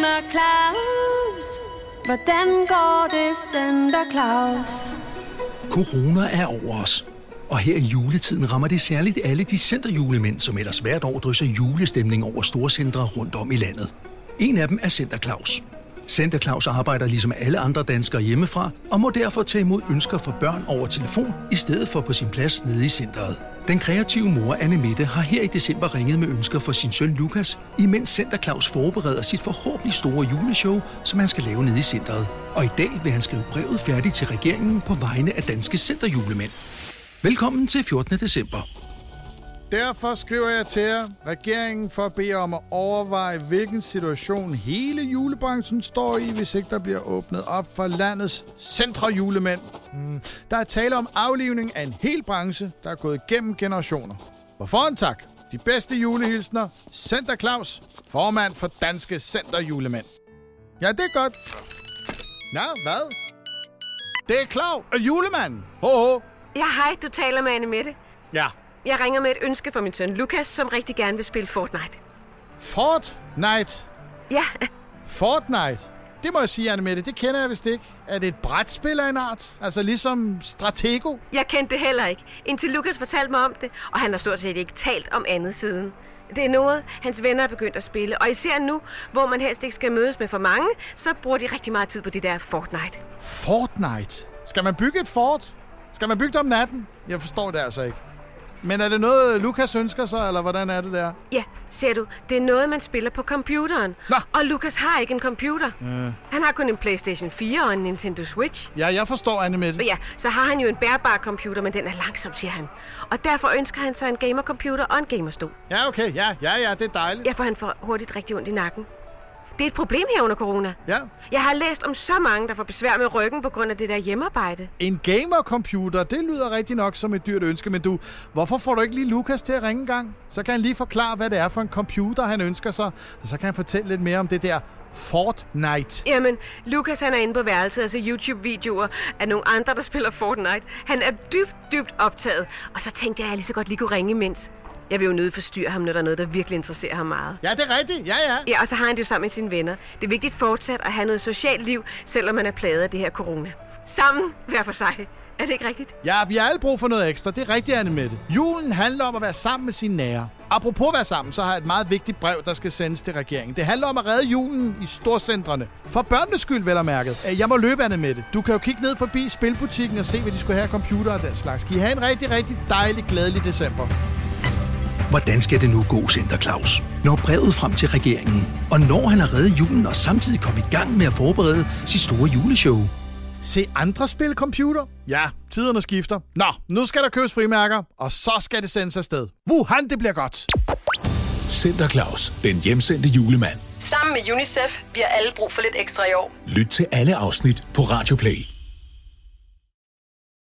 Santa Claus? Hvordan går det, Santa Claus? Corona er over os. Og her i juletiden rammer det særligt alle de centerjulemænd, som ellers hvert år drysser julestemning over storcentre rundt om i landet. En af dem er Center Claus. Santa Claus arbejder ligesom alle andre danskere hjemmefra, og må derfor tage imod ønsker fra børn over telefon, i stedet for på sin plads nede i centret. Den kreative mor Anne Mette har her i december ringet med ønsker for sin søn Lukas, imens Center Claus forbereder sit forhåbentlig store juleshow, som han skal lave nede i centret. Og i dag vil han skrive brevet færdigt til regeringen på vegne af danske centerjulemænd. Velkommen til 14. december. Derfor skriver jeg til jer, regeringen for at bede om at overveje, hvilken situation hele julebranchen står i, hvis ikke der bliver åbnet op for landets centre julemænd. Mm. Der er tale om aflivning af en hel branche, der er gået igennem generationer. På forhånd tak. De bedste julehilsner. Center Claus, formand for Danske Center Julemænd. Ja, det er godt. Ja, hvad? Det er Klav og julemanden. Ho, ho. Ja, hej, du taler med Anne Mette. Ja. Jeg ringer med et ønske for min søn Lukas, som rigtig gerne vil spille Fortnite. Fortnite. Ja, Fortnite. Det må jeg sige, Anne Mette, det kender jeg vist ikke. Er det et brætspil af en art? Altså ligesom Stratego? jeg kendte det heller ikke, indtil Lukas fortalte mig om det, og han har stort set ikke talt om andet siden. Det er noget, hans venner er begyndt at spille, og især nu, hvor man helst ikke skal mødes med for mange, så bruger de rigtig meget tid på det der Fortnite. Fortnite. Skal man bygge et fort? Skal man bygge det om natten? Jeg forstår det altså ikke. Men er det noget, Lukas ønsker sig, eller hvordan er det der? Ja, ser du, det er noget, man spiller på computeren. Nå. Og Lukas har ikke en computer. Øh. Han har kun en PlayStation 4 og en Nintendo Switch. Ja, jeg forstår, Anne Mette. Og ja, så har han jo en bærbar computer, men den er langsom, siger han. Og derfor ønsker han sig en gamercomputer og en gamerstol. Ja, okay. Ja, ja, ja, det er dejligt. Ja, for han får hurtigt rigtig ondt i nakken. Det er et problem her under corona. Ja. Jeg har læst om så mange, der får besvær med ryggen på grund af det der hjemmearbejde. En gamercomputer, det lyder rigtig nok som et dyrt ønske, men du, hvorfor får du ikke lige Lukas til at ringe en gang? Så kan han lige forklare, hvad det er for en computer, han ønsker sig, og så kan han fortælle lidt mere om det der Fortnite. Jamen, Lukas han er inde på værelset og ser YouTube-videoer af nogle andre, der spiller Fortnite. Han er dybt, dybt optaget. Og så tænkte jeg, at jeg lige så godt lige kunne ringe imens. Jeg vil jo nødt forstyrre ham, når der er noget, der virkelig interesserer ham meget. Ja, det er rigtigt. Ja, ja. Ja, og så har han det jo sammen med sine venner. Det er vigtigt fortsat at have noget socialt liv, selvom man er plaget af det her corona. Sammen, hver for sig. Er det ikke rigtigt? Ja, vi har alle brug for noget ekstra. Det er rigtigt, Anne Mette. Julen handler om at være sammen med sine nære. Apropos at være sammen, så har jeg et meget vigtigt brev, der skal sendes til regeringen. Det handler om at redde julen i storcentrene. For børnenes skyld, vel og mærket. Øh, Jeg må løbe, Anne Mette. Du kan jo kigge ned forbi spilbutikken og se, hvad de skulle have af computer og den slags. Kan I have en rigtig, rigtig dejlig, glædelig december. Hvordan skal det nu gå, Center Claus? Når brevet frem til regeringen, og når han har reddet julen og samtidig komme i gang med at forberede sit store juleshow. Se andre spille computer? Ja, tiderne skifter. Nå, nu skal der købes frimærker, og så skal det sendes afsted. Wuhan, det bliver godt. Center Claus, den hjemsendte julemand. Sammen med UNICEF. Vi har alle brug for lidt ekstra i år. Lyt til alle afsnit på Radio Play.